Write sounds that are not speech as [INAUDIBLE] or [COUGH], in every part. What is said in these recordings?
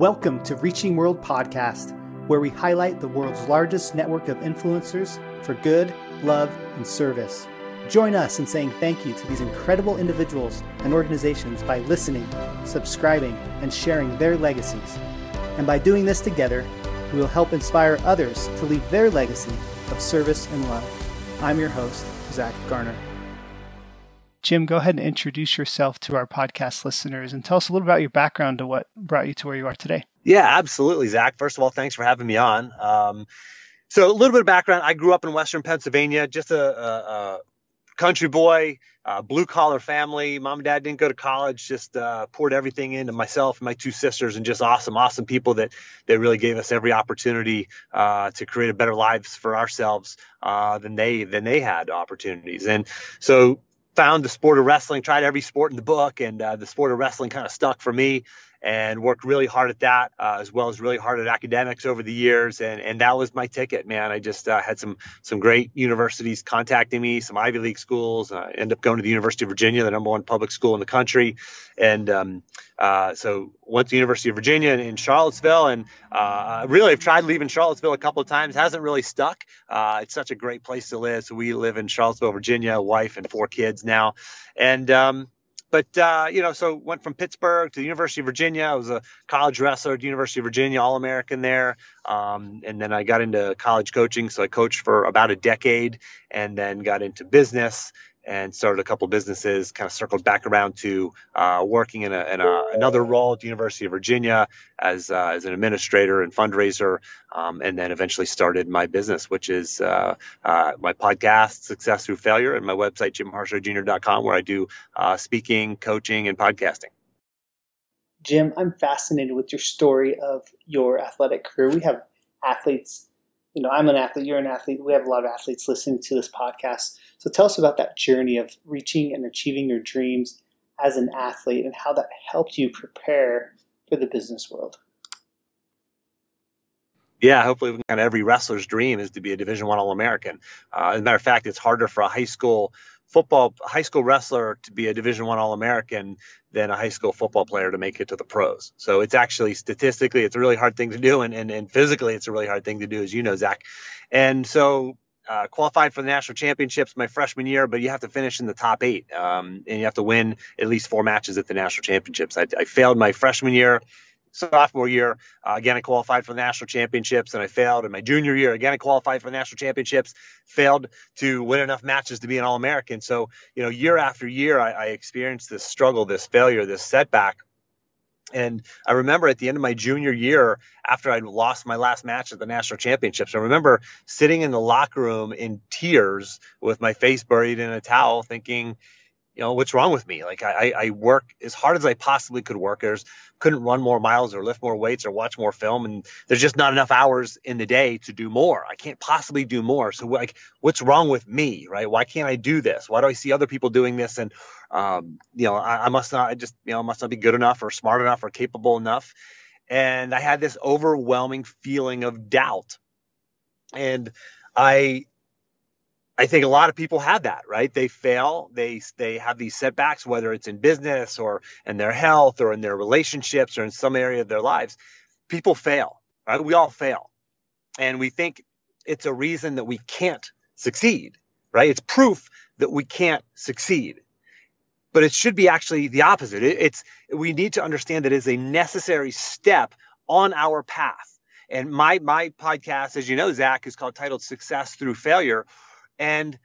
Welcome to Reaching World Podcast, where we highlight the world's largest network of influencers for good, love, and service. Join us in saying thank you to these incredible individuals and organizations by listening, subscribing, and sharing their legacies. And by doing this together, we will help inspire others to leave their legacy of service and love. I'm your host, Zach Garner. Jim, go ahead and introduce yourself to our podcast listeners and tell us a little about your background to what brought you to where you are today. Yeah, absolutely, Zach. First of all, thanks for having me on. Um, so, a little bit of background I grew up in Western Pennsylvania, just a, a, a country boy, blue collar family. Mom and dad didn't go to college, just uh, poured everything into myself and my two sisters, and just awesome, awesome people that that really gave us every opportunity uh, to create a better lives for ourselves uh, than they than they had opportunities. And so found the sport of wrestling, tried every sport in the book, and uh, the sport of wrestling kind of stuck for me and worked really hard at that, uh, as well as really hard at academics over the years. And and that was my ticket, man. I just uh, had some some great universities contacting me, some Ivy League schools. I ended up going to the University of Virginia, the number one public school in the country, and um, uh, so went to the University of Virginia in, in Charlottesville. And uh, really, I've tried leaving Charlottesville a couple of times, hasn't really stuck. Uh, it's such a great place to live. So we live in Charlottesville, Virginia, wife and four kids now, and um, but uh, you know, so went from Pittsburgh to the University of Virginia. I was a college wrestler at the University of Virginia, All American there, um, and then I got into college coaching. So I coached for about a decade, and then got into business and started a couple businesses. Kind of circled back around to uh, working in, a, in a, another role at the University of Virginia as uh, as an administrator and fundraiser, um, and then eventually started my business, which is uh, uh my podcast, Success Through Failure, and my website, JimHarshawJr.com, where I do uh, speaking, coaching, and podcasting. Jim, I'm fascinated with your story of your athletic career. We have athletes you know, I'm an athlete, you're an athlete. We have a lot of athletes listening to this podcast. So tell us about that journey of reaching and achieving your dreams as an athlete and how that helped you prepare for the business world. Yeah, hopefully, kind of every wrestler's dream is to be a Division One All American. Uh, as a matter of fact, it's harder for a high school football high school wrestler to be a division one all-american than a high school football player to make it to the pros so it's actually statistically it's a really hard thing to do and, and, and physically it's a really hard thing to do as you know zach and so uh, qualified for the national championships my freshman year, but you have to finish in the top eight, um, and you have to win at least four matches at the national championships. I, I failed my freshman year sophomore year, uh, again, I qualified for the national championships and I failed. In my junior year, again, I qualified for the national championships, failed to win enough matches to be an All American. So, you know, year after year, I, I experienced this struggle, this failure, this setback. And I remember at the end of my junior year, after I'd lost my last match at the national championships, I remember sitting in the locker room in tears with my face buried in a towel, thinking, you know what's wrong with me? Like i i work as hard as i possibly could work. Couldn't run more miles or lift more weights or watch more film and there's just not enough hours in the day to do more. I can't possibly do more. So like what's wrong with me right? Why can't i do this? Why do i see other people doing this? And um, you know I, I must not I just you know must not be good enough or smart enough or capable enough. And i had this overwhelming feeling of doubt. And i I think a lot of people have that, right? They fail, they they have these setbacks, whether it's in business or in their health or in their relationships or in some area of their lives. People fail, right? We all fail, and we think it's a reason that we can't succeed, right? It's proof that we can't succeed, but it should be actually the opposite. It, it's we need to understand that it is a necessary step on our path. And my my podcast, as you know, Zach, is called titled "Success Through Failure." And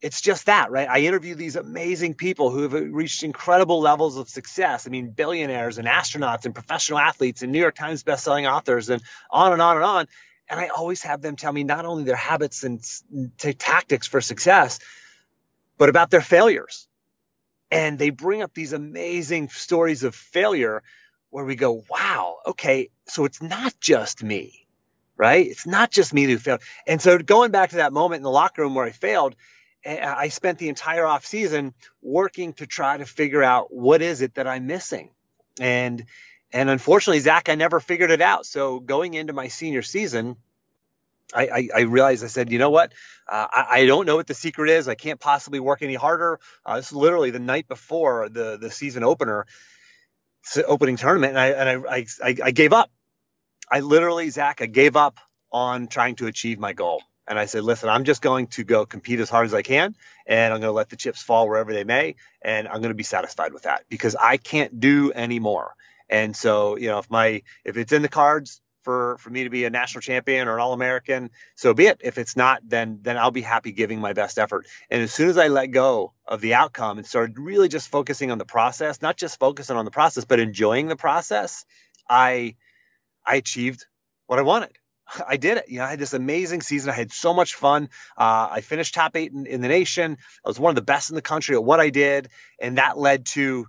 it's just that, right? I interview these amazing people who have reached incredible levels of success. I mean, billionaires and astronauts and professional athletes and New York Times bestselling authors and on and on and on. And I always have them tell me not only their habits and t- tactics for success, but about their failures. And they bring up these amazing stories of failure where we go, wow, okay, so it's not just me right? It's not just me who failed. And so going back to that moment in the locker room where I failed, eh, I spent the entire off season working to try to figure out what is it that I'm missing. And and unfortunately, Zach, I never figured it out. So going into my senior season, I, I, I realized I said, you know what? Uh, I, I, don't know what the secret is. I can't possibly work any harder. Uh, this is literally the night before the the season opener, opening tournament, and I and I, I, I gave up. I literally, Zach, I gave up on trying to achieve my goal. And I said, listen, I'm just going to go compete as hard as I can, and I'm going to let the chips fall wherever they may, and I'm going to be satisfied with that because I can't do any more. And so, you know, if my if it's in the cards for for me to be a national champion or an all American, so be it. If it's not, then then I'll be happy giving my best effort. And as soon as I let go of the outcome and started really just focusing on the process, not just focusing on the process, but enjoying the process, I I achieved what I wanted. I did it. You know, I had this amazing season. I had so much fun. Uh, I finished top eight in, in, the nation. I was one of the best in the country at what I did, and that led to,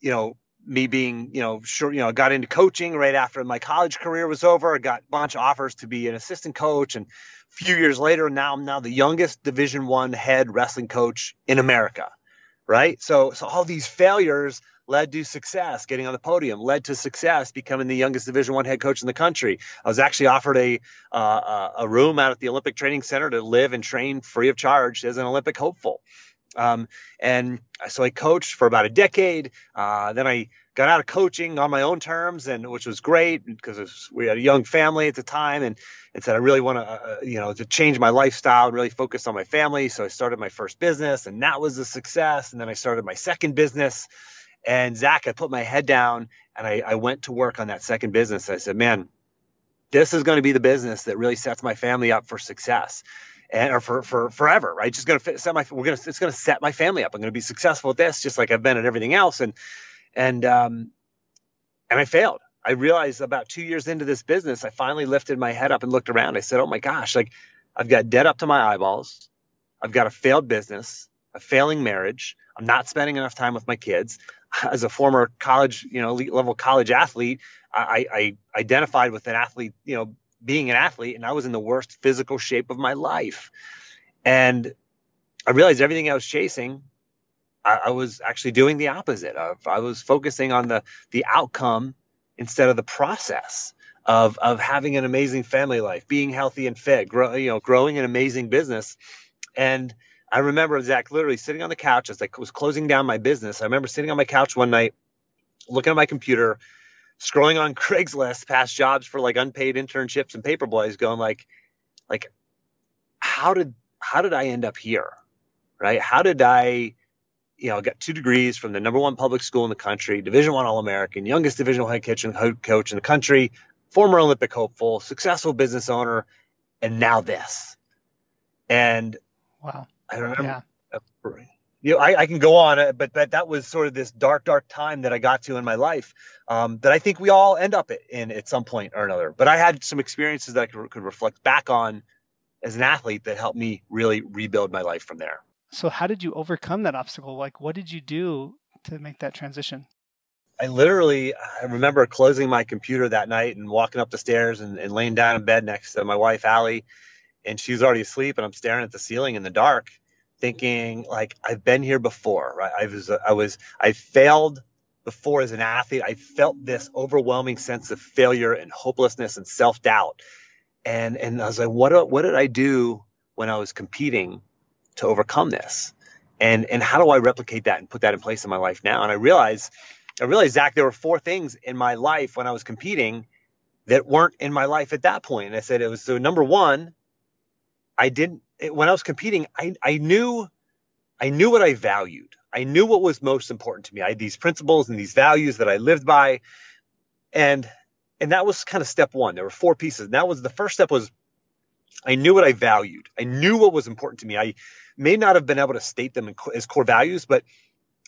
you know, me being, you know, sure, you know, got into coaching right after my college career was over. I got a bunch of offers to be an assistant coach, and a few years later, now I'm now the youngest Division One head wrestling coach in America. Right. So, so all these failures led to success getting on the podium led to success becoming the youngest division one head coach in the country. I was actually offered a uh, a room out at the olympic training center to live and train free of charge as an olympic hopeful. Um, and so i coached for about a decade. Uh, then i got out of coaching on my own terms and which was great because we had a young family at the time and and said i really want to uh, uh, you know to change my lifestyle and really focus on my family. So i started my first business and that was a success. And then i started my second business and Zach, I put my head down and I, I went to work on that second business. I said, man, this is going to be the business that really sets my family up for success and or for for forever, right? Just going to set my we're going to it's going to set my family up. I'm going to be successful at this, just like I've been at everything else. And and um and I failed. I realized about two years into this business, I finally lifted my head up and looked around. I said, "Oh my gosh! Like I've got debt up to my eyeballs. I've got a failed business, a failing marriage. I'm not spending enough time with my kids as a former college, you know, elite level college athlete, I, I identified with an athlete, you know, being an athlete, and I was in the worst physical shape of my life. And I realized everything I was chasing, I, I was actually doing the opposite of. I was focusing on the the outcome instead of the process of of having an amazing family life, being healthy and fit, grow, you know, growing an amazing business, and I remember Zach literally sitting on the couch as I was closing down my business. I remember sitting on my couch one night, looking at my computer, scrolling on [LAUGHS] Craigslist past jobs for like unpaid internships and paper boys, going like, like, how did how did I end up here? Right? How did I, you know, got two degrees from the number one public school in the country, Division One All American, youngest Division One head coach in the country, former Olympic hopeful, successful business owner, and now this. And wow I remember. Yeah. You know, I, I, can go on, uh, but but that was sort of this dark, dark time that I got to in my life um, that I think we all end up in at some point or another. But I had some experiences that I could, could reflect back on as an athlete that helped me really rebuild my life from there. So, how did you overcome that obstacle? Like, what did you do to make that transition? I literally, I remember closing my computer that night and walking up the stairs and, and laying down in bed next to my wife, Allie, and she was already asleep, and I'm staring at the ceiling in the dark thinking like I've been here before, right? I was I was I failed before as an athlete. I felt this overwhelming sense of failure and hopelessness and self-doubt. And and I was like, what what did I do when I was competing to overcome this? And and how do I replicate that and put that in place in my life now? And I realized I realized Zach, there were four things in my life when I was competing that weren't in my life at that point. And I said it was so number one, I didn't when I was competing, I, I knew I knew what I valued. I knew what was most important to me. I had these principles and these values that I lived by. And and that was kind of step one. There were four pieces. And that was the first step was I knew what I valued. I knew what was important to me. I may not have been able to state them as core values, but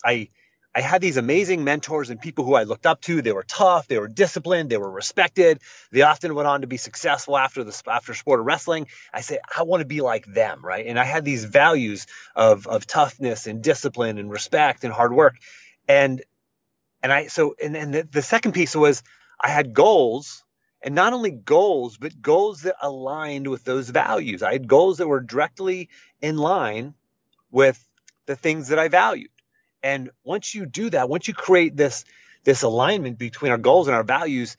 I I had these amazing mentors and people who I looked up to. They were tough, they were disciplined, they were respected. They often went on to be successful after the after sport of wrestling. I said, I want to be like them, right? And I had these values of of toughness and discipline and respect and hard work. And and I so and, and the, the second piece was I had goals and not only goals, but goals that aligned with those values. I had goals that were directly in line with the things that I valued. And once you do that, once you create this this alignment between our goals and our values,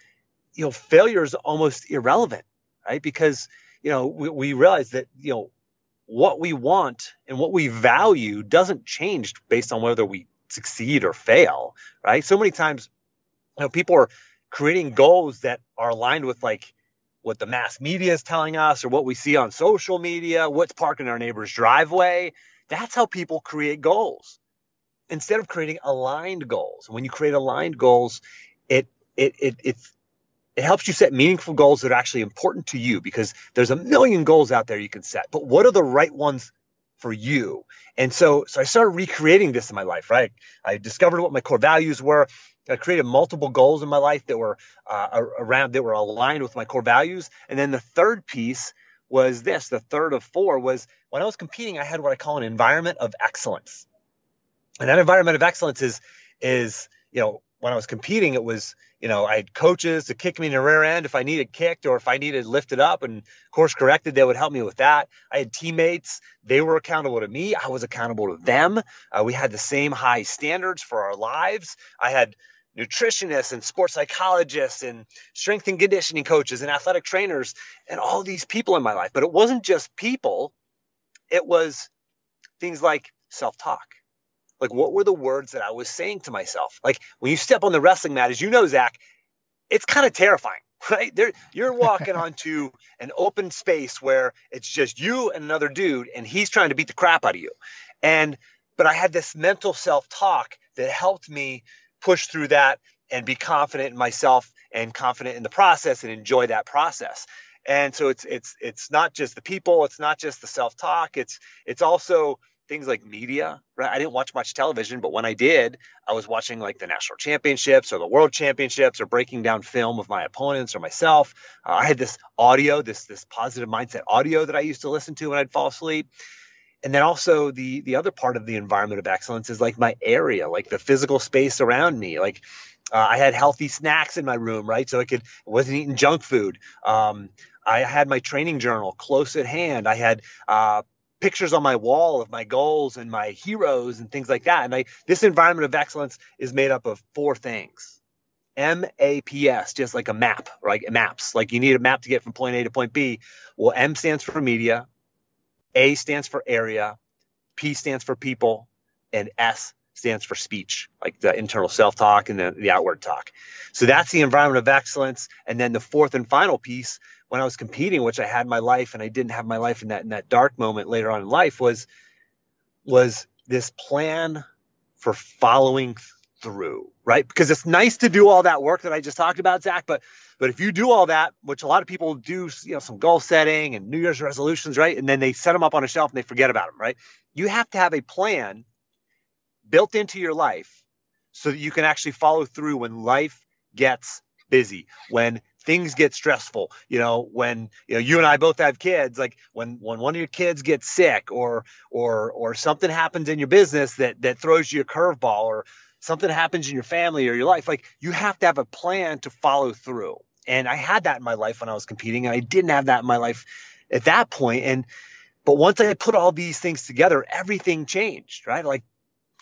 you know, failure is almost irrelevant, right? Because you know we, we realize that you know what we want and what we value doesn't change based on whether we succeed or fail, right? So many times, you know, people are creating goals that are aligned with like what the mass media is telling us or what we see on social media, what's parked in our neighbor's driveway. That's how people create goals instead of creating aligned goals. When you create aligned goals, it it it it's it helps you set meaningful goals that are actually important to you because there's a million goals out there you can set. But what are the right ones for you? And so so I started recreating this in my life, right? I discovered what my core values were. I created multiple goals in my life that were uh, around that were aligned with my core values. And then the third piece was this. The third of four was when I was competing, I had what I call an environment of excellence. And that environment of excellence is is you know when I was competing, it was you know I had coaches to kick me in the rear end if I needed kicked or if I needed lifted up and course corrected. They would help me with that. I had teammates; they were accountable to me. I was accountable to them. Uh, we had the same high standards for our lives. I had nutritionists and sports psychologists and strength and conditioning coaches and athletic trainers and all these people in my life. But it wasn't just people, it was things like self talk. Like, what were the words that I was saying to myself? Like, when you step on the wrestling mat, as you know, Zach, it's kind of terrifying, [LAUGHS] right? There, you're walking [LAUGHS] onto an open space where it's just you and another dude, and he's trying to beat the crap out of you. And, but I had this mental self talk that helped me push through that and be confident in myself and confident in the process and enjoy that process and so it's it's it's not just the people it's not just the self-talk it's it's also things like media right? I didn't watch much television but when i did i was watching like the national championships or the world championships or breaking down film of my opponents or myself. Uh, i had this audio this this positive mindset audio that i used to listen to when i'd fall asleep. And then also the the other part of the environment of excellence is like my area like the physical space around me. Like uh, i had healthy snacks in my room right? So i could wasn't eating junk food. Um, i had my training journal close at hand. I had uh, pictures on my wall of my goals and my heroes and things like that and i this environment of excellence is made up of four things MAPS, just like a map, right? Maps. Like you need a map to get from point A to point B. Well, M stands for media, a stands for area, P stands for people, and S stands for speech, like the internal self talk and the, the outward talk. So that's the environment of excellence. And then the fourth and final piece, when I was competing, which I had my life and I didn't have my life in that in that dark moment later on in life, was was this plan for following through, right? Because it's nice to do all that work that I just talked about, Zach. But but if you do all that, which a lot of people do, you know, some goal setting and New Year's resolutions, right? And then they set them up on a shelf and they forget about them, right? You have to have a plan built into your life so that you can actually follow through when life gets busy, when things get stressful you know when you know you and i both have kids like when when one of your kids gets sick or or or something happens in your business that that throws you a curveball or something happens in your family or your life, like you have to have a plan to follow through. And I had that in my life when I was competing, and I didn't have that in my life at that point. And but once I put all these things together, everything changed, right? Like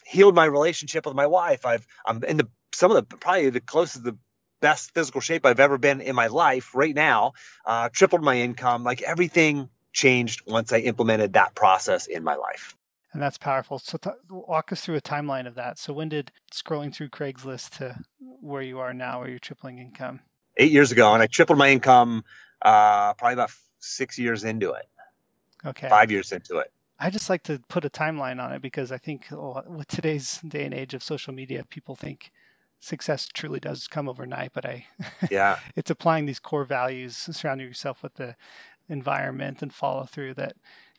healed my relationship with my wife. I've I'm in the some of the probably the closest the best physical shape I've ever been in my life right now. Uh, tripled my income. Like everything changed once I implemented that process in my life and that's powerful. So t- walk us through a timeline of that. So when did scrolling through Craigslist to where you are now, where you're tripling income? Eight years ago, and I tripled my income uh, probably about six years into it. Okay. Five years into it. I just like to put a timeline on it because I think with today's day and age of social media, people think success truly does come overnight. But I, yeah, [LAUGHS] it's applying these core values, surrounding yourself with the environment and follow through that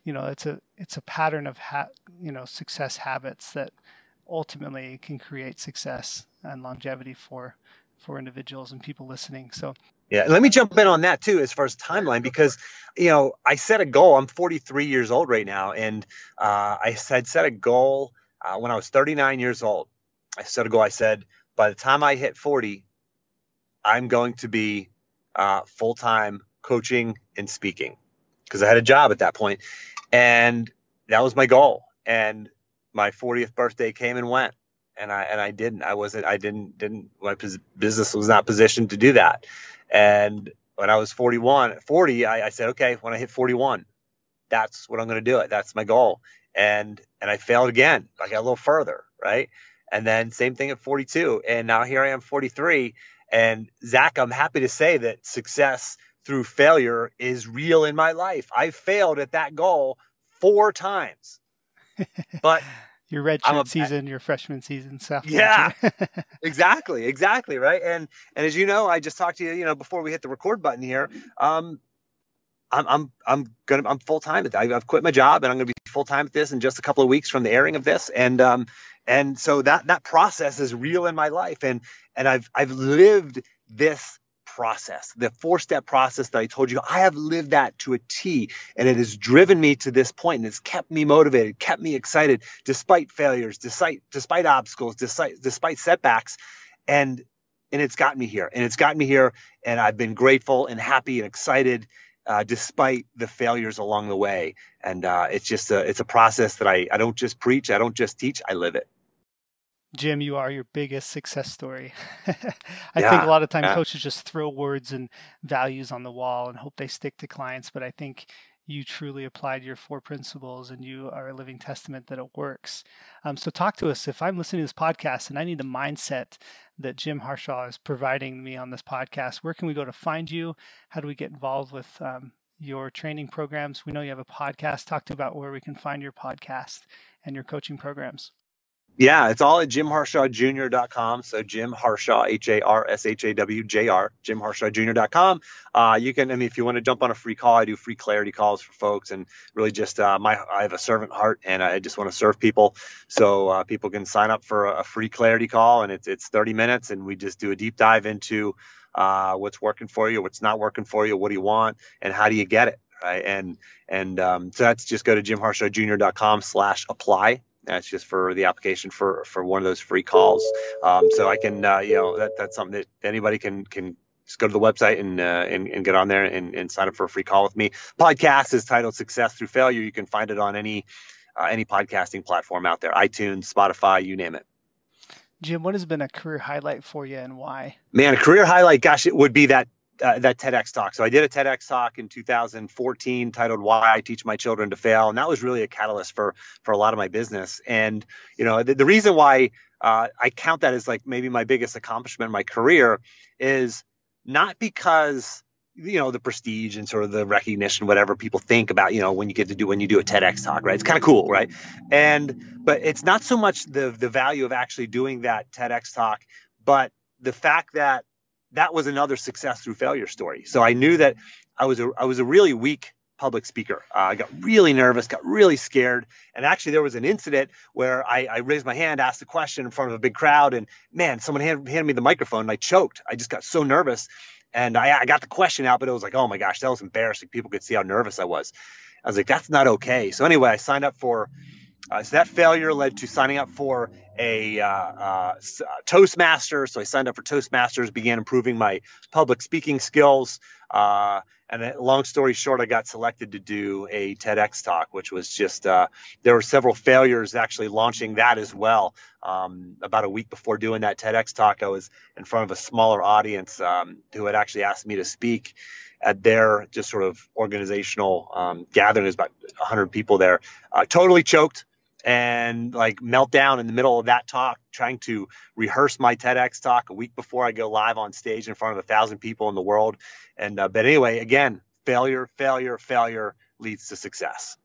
you know it's a it's a pattern of ha- you know success habits that ultimately can create success and longevity for for individuals and people listening. So yeah let me jump in on that too as far as timeline because you know i set a goal. I'm 43 years old right now and uh, i said set a goal uh, when i was 39 years old. I set a goal. I said by the time i hit 40 i'm going to be uh, full-time coaching and speaking because i had a job at that point and that was my goal. And my 40th birthday came and went, and I and I didn't. I wasn't. I didn't. Didn't. My business was not positioned to do that. And when I was 41, 40, I, I said, okay, when I hit 41, that's what I'm going to do. It. That's my goal. And and I failed again. I got a little further, right? And then same thing at 42, and now here I am 43, And Zach, I'm happy to say that success through failure is real in my life. I failed at that goal four times. [LAUGHS] But your redshirt season, your freshman season, stuff. [LAUGHS] Yeah, [LAUGHS] exactly, exactly, right. And and as you know, I just talked to you, you know, before we hit the record button here. Um, I'm I'm I'm gonna I'm full time at that. I've quit my job and I'm gonna be full time at this in just a couple of weeks from the airing of this. And um and so that that process is real in my life and and I've I've lived this process, the four step process that I told you, I have lived that to a T and it has driven me to this point and it's kept me motivated, kept me excited despite failures, despite, despite obstacles, despite, despite setbacks. And, and it's gotten me here and it's gotten me here. And I've been grateful and happy and excited uh, despite the failures along the way. And uh, it's just a, it's a process that I, I don't just preach. I don't just teach. I live it. Jim, you are your biggest success story. [LAUGHS] I yeah, think a lot of time yeah. coaches just throw words and values on the wall and hope they stick to clients, but I think you truly applied your four principles and you are a living testament that it works. Um, so, talk to us. If I'm listening to this podcast and I need the mindset that Jim Harshaw is providing me on this podcast, where can we go to find you? How do we get involved with um, your training programs? We know you have a podcast. Talk to about where we can find your podcast and your coaching programs. Yeah, it's all at jimharshawjr.com. So Jim Harshaw, H A R S H A W J R, jimharshawjr.com. Uh, you can, I mean, if you want to jump on a free call, I do free clarity calls for folks and really just, uh, my, I have a servant heart and I just want to serve people. So uh, people can sign up for a, free clarity call and it's, it's 30 minutes and we just do a deep dive into uh, what's working for you, what's not working for you, what do you want, and how do you get it. Right. And, and um, so that's just go to jimharshawjr.com slash apply that's just for the application for for one of those free calls. Um, so I can, uh, you know, that that's something that anybody can can just go to the website and uh, and, and get on there and, and sign up for a free call with me. Podcast is titled "Success Through Failure." You can find it on any uh, any podcasting platform out there, iTunes, Spotify, you name it. Jim, what has been a career highlight for you and why? Man, a career highlight, gosh, it would be that uh, that TEDx talk. So I did a TEDx talk in 2014 titled "Why I Teach My Children to Fail," and that was really a catalyst for for a lot of my business. And you know, the, the reason why uh, I count that as like maybe my biggest accomplishment in my career is not because you know the prestige and sort of the recognition whatever people think about you know when you get to do when you do a TEDx talk right it's kind of cool right and but it's not so much the the value of actually doing that TEDx talk but the fact that that was another success through failure story. So I knew that I was a, I was a really weak public speaker. Uh, I got really nervous, got really scared. And actually, there was an incident where I, I, raised my hand, asked a question in front of a big crowd, and man, someone hand, handed me the microphone and I choked. I just got so nervous. And I, I got the question out, but it was like, oh my gosh, that was embarrassing. People could see how nervous I was. I was like, that's not okay. So anyway, I signed up for uh, so that failure led to signing up for a uh, uh, Toastmaster. So I signed up for Toastmasters, began improving my public speaking skills. Uh, and then, long story short, I got selected to do a TEDx talk, which was just, uh, there were several failures actually launching that as well. Um, about a week before doing that TEDx talk, I was in front of a smaller audience um, who had actually asked me to speak at their just sort of organizational um, gathering. There's about 100 people there. Uh, totally choked and like melt down in the middle of that talk, trying to rehearse my TEDx talk a week before I go live on stage in front of a thousand people in the world. And uh, but anyway, again, failure, failure, failure leads to success.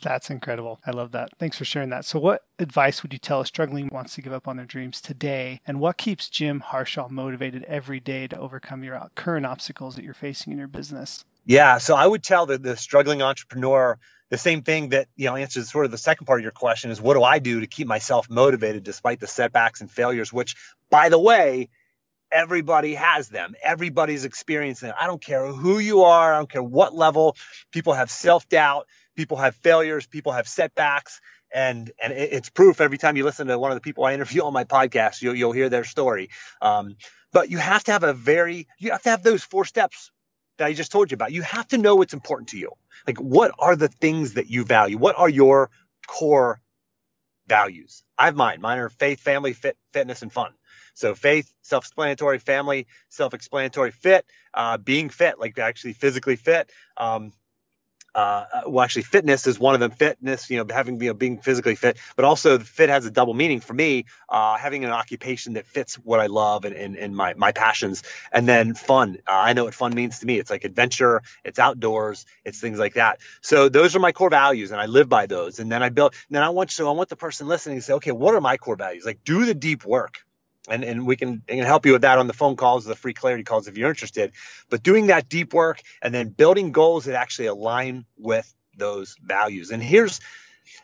That's incredible. I love that. Thanks for sharing that. So, what advice would you tell a struggling wants to give up on their dreams today? And what keeps Jim Harshaw motivated every day to overcome your current obstacles that you're facing in your business? Yeah. So, I would tell the, the struggling entrepreneur the same thing that you know answers sort of the second part of your question is what do I do to keep myself motivated despite the setbacks and failures? Which, by the way, everybody has them. Everybody's experiencing them. I don't care who you are. I don't care what level. People have self doubt. People have failures. People have setbacks. And and it's proof every time you listen to one of the people I interview on my podcast, you'll you'll hear their story. Um, but you have to have a very you have to have those four steps that I just told you about. You have to know what's important to you. Like, what are the things that you value? What are your core values? I have mine. Mine are faith, family, fit, fitness, and fun. So faith, self-explanatory, family, self-explanatory, fit, uh, being fit, like actually physically fit, um, uh, well, actually, fitness is one of them. Fitness, you know, having you know being physically fit, but also fit has a double meaning for me. Uh, having an occupation that fits what I love and, and, and my my passions, and then fun. Uh, I know what fun means to me. It's like adventure, it's outdoors, it's things like that. So those are my core values, and I live by those. And then I build. then I want so I want the person listening to say, okay, what are my core values? Like, do the deep work and, and we can, can help you with that on the phone calls, the free clarity calls if you're interested. But doing that deep work and then building goals that actually align with those values. And here's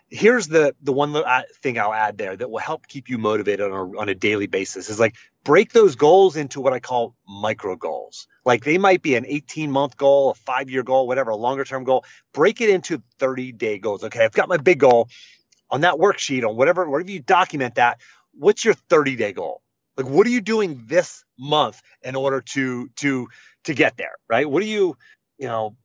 here's the the one thing I'll add there that will help keep you motivated on a, on a daily basis is like break those goals into what I call micro goals. Like they might be an 18 month goal, a five year goal, whatever, a longer term goal. Break it into 30 day goals. Okay, I've got my big goal on that worksheet on whatever wherever you document that. What's your 30 day goal? Like, what are you doing this month in order to to to get there? Right? What are you, you know,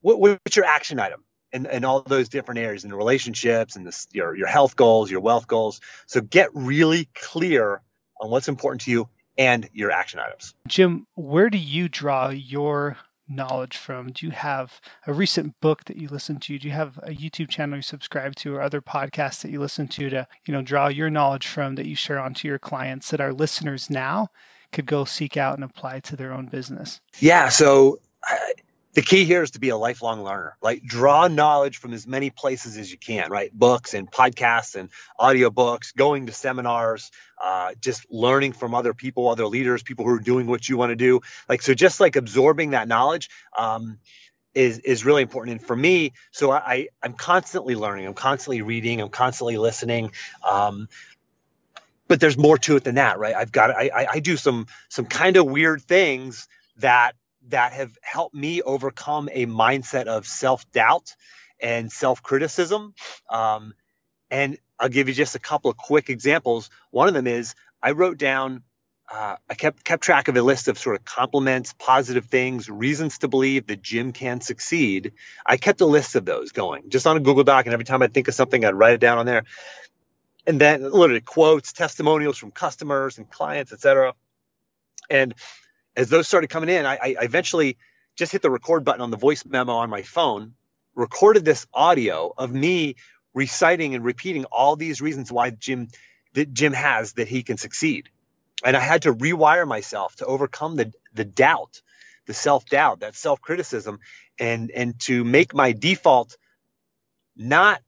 what, what's your action item? in, in all those different areas in the relationships and this, your your health goals, your wealth goals. So get really clear on what's important to you and your action items. Jim, where do you draw your knowledge from? Do you have a recent book that you listen to? Do you have a YouTube channel you subscribe to or other podcasts that you listen to to, you know, draw your knowledge from that you share onto your clients that our listeners now could go seek out and apply to their own business? Yeah, so the key here is to be a lifelong learner. Like draw knowledge from as many places as you can right? Books and podcasts and audiobooks going to seminars uh, just learning from other people other leaders people who are doing what you want to do. Like so just like absorbing that knowledge um, is is really important. And for me so i i'm constantly learning i'm constantly reading i'm constantly listening um, but there's more to it than that right? I've got i i do some some kind of weird things that that have helped me overcome a mindset of self doubt and self criticism. Um, and I'll give you just a couple of quick examples. One of them is I wrote down, uh, I kept kept track of a list of sort of compliments, positive things, reasons to believe that Jim can succeed. I kept a list of those going just on a Google Doc, and every time I think of something, I'd write it down on there. And then literally quotes, testimonials from customers and clients, etc. And as those started coming in, I, I eventually just hit the record button on the voice memo on my phone, recorded this audio of me reciting and repeating all these reasons why Jim that Jim has that he can succeed. And I had to rewire myself to overcome the the doubt, the self-doubt, that self-criticism, and and to make my default not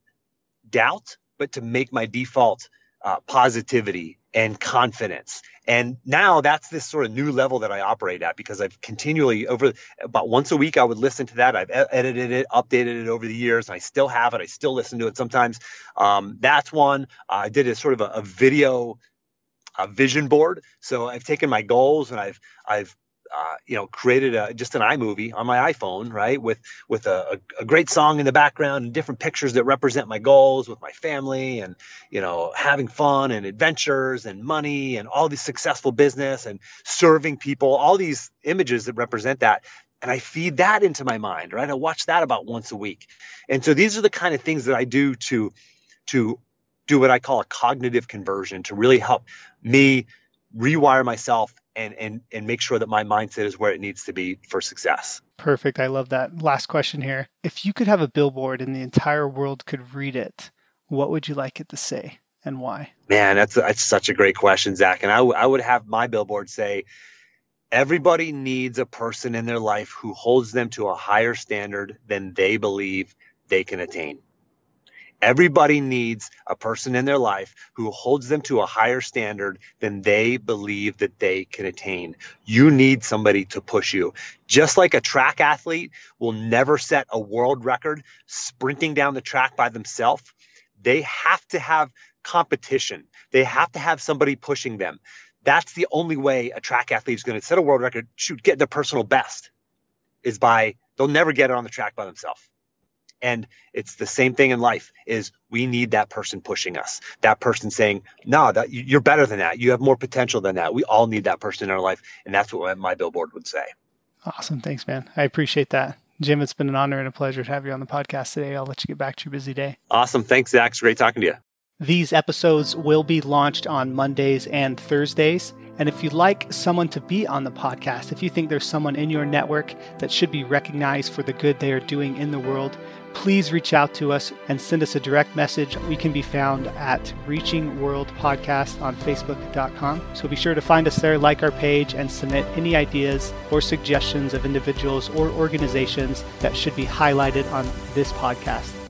doubt, but to make my default uh, positivity and confidence. And now that's this sort of new level that I operate at because I've continually over about once a week I would listen to that. I've edited it, updated it over the years. And I still have it. I still listen to it sometimes. Um, that's one. Uh, I did a sort of a, a video a vision board. So I've taken my goals and I've I've uh, you know, created a, just an iMovie on my iPhone, right, with with a, a, great song in the background and different pictures that represent my goals with my family and you know having fun and adventures and money and all these successful business and serving people, all these images that represent that. And I feed that into my mind, right? I watch that about once a week. And so these are the kind of things that I do to to do what I call a cognitive conversion to really help me rewire myself and and and make sure that my mindset is where it needs to be for success. Perfect. I love that. Last question here. If you could have a billboard and the entire world could read it, what would you like it to say and why? Man, that's that's such a great question, Zach. And I, w- I would have my billboard say, everybody needs a person in their life who holds them to a higher standard than they believe they can attain. Everybody needs a person in their life who holds them to a higher standard than they believe that they can attain. You need somebody to push you. Just like a track athlete will never set a world record sprinting down the track by themselves, they have to have competition. They have to have somebody pushing them. That's the only way a track athlete is going to set a world record, shoot, get their personal best, is by they'll never get it on the track by themselves and it's the same thing in life is we need that person pushing us. That person saying no that you're better than that. You have more potential than that. We all need that person in our life and that's what my billboard would say. Awesome. Thanks man. I appreciate that. Jim it's been an honor and a pleasure to have you on the podcast today. I'll let you get back to your busy day. Awesome. Thanks zach. It's great talking to you. These episodes will be launched on Mondays and Thursdays. And if you'd like someone to be on the podcast, if you think there's someone in your network that should be recognized for the good they are doing in the world, please reach out to us and send us a direct message. We can be found at Reaching World Podcast on Facebook.com. So be sure to find us there, like our page, and submit any ideas or suggestions of individuals or organizations that should be highlighted on this podcast.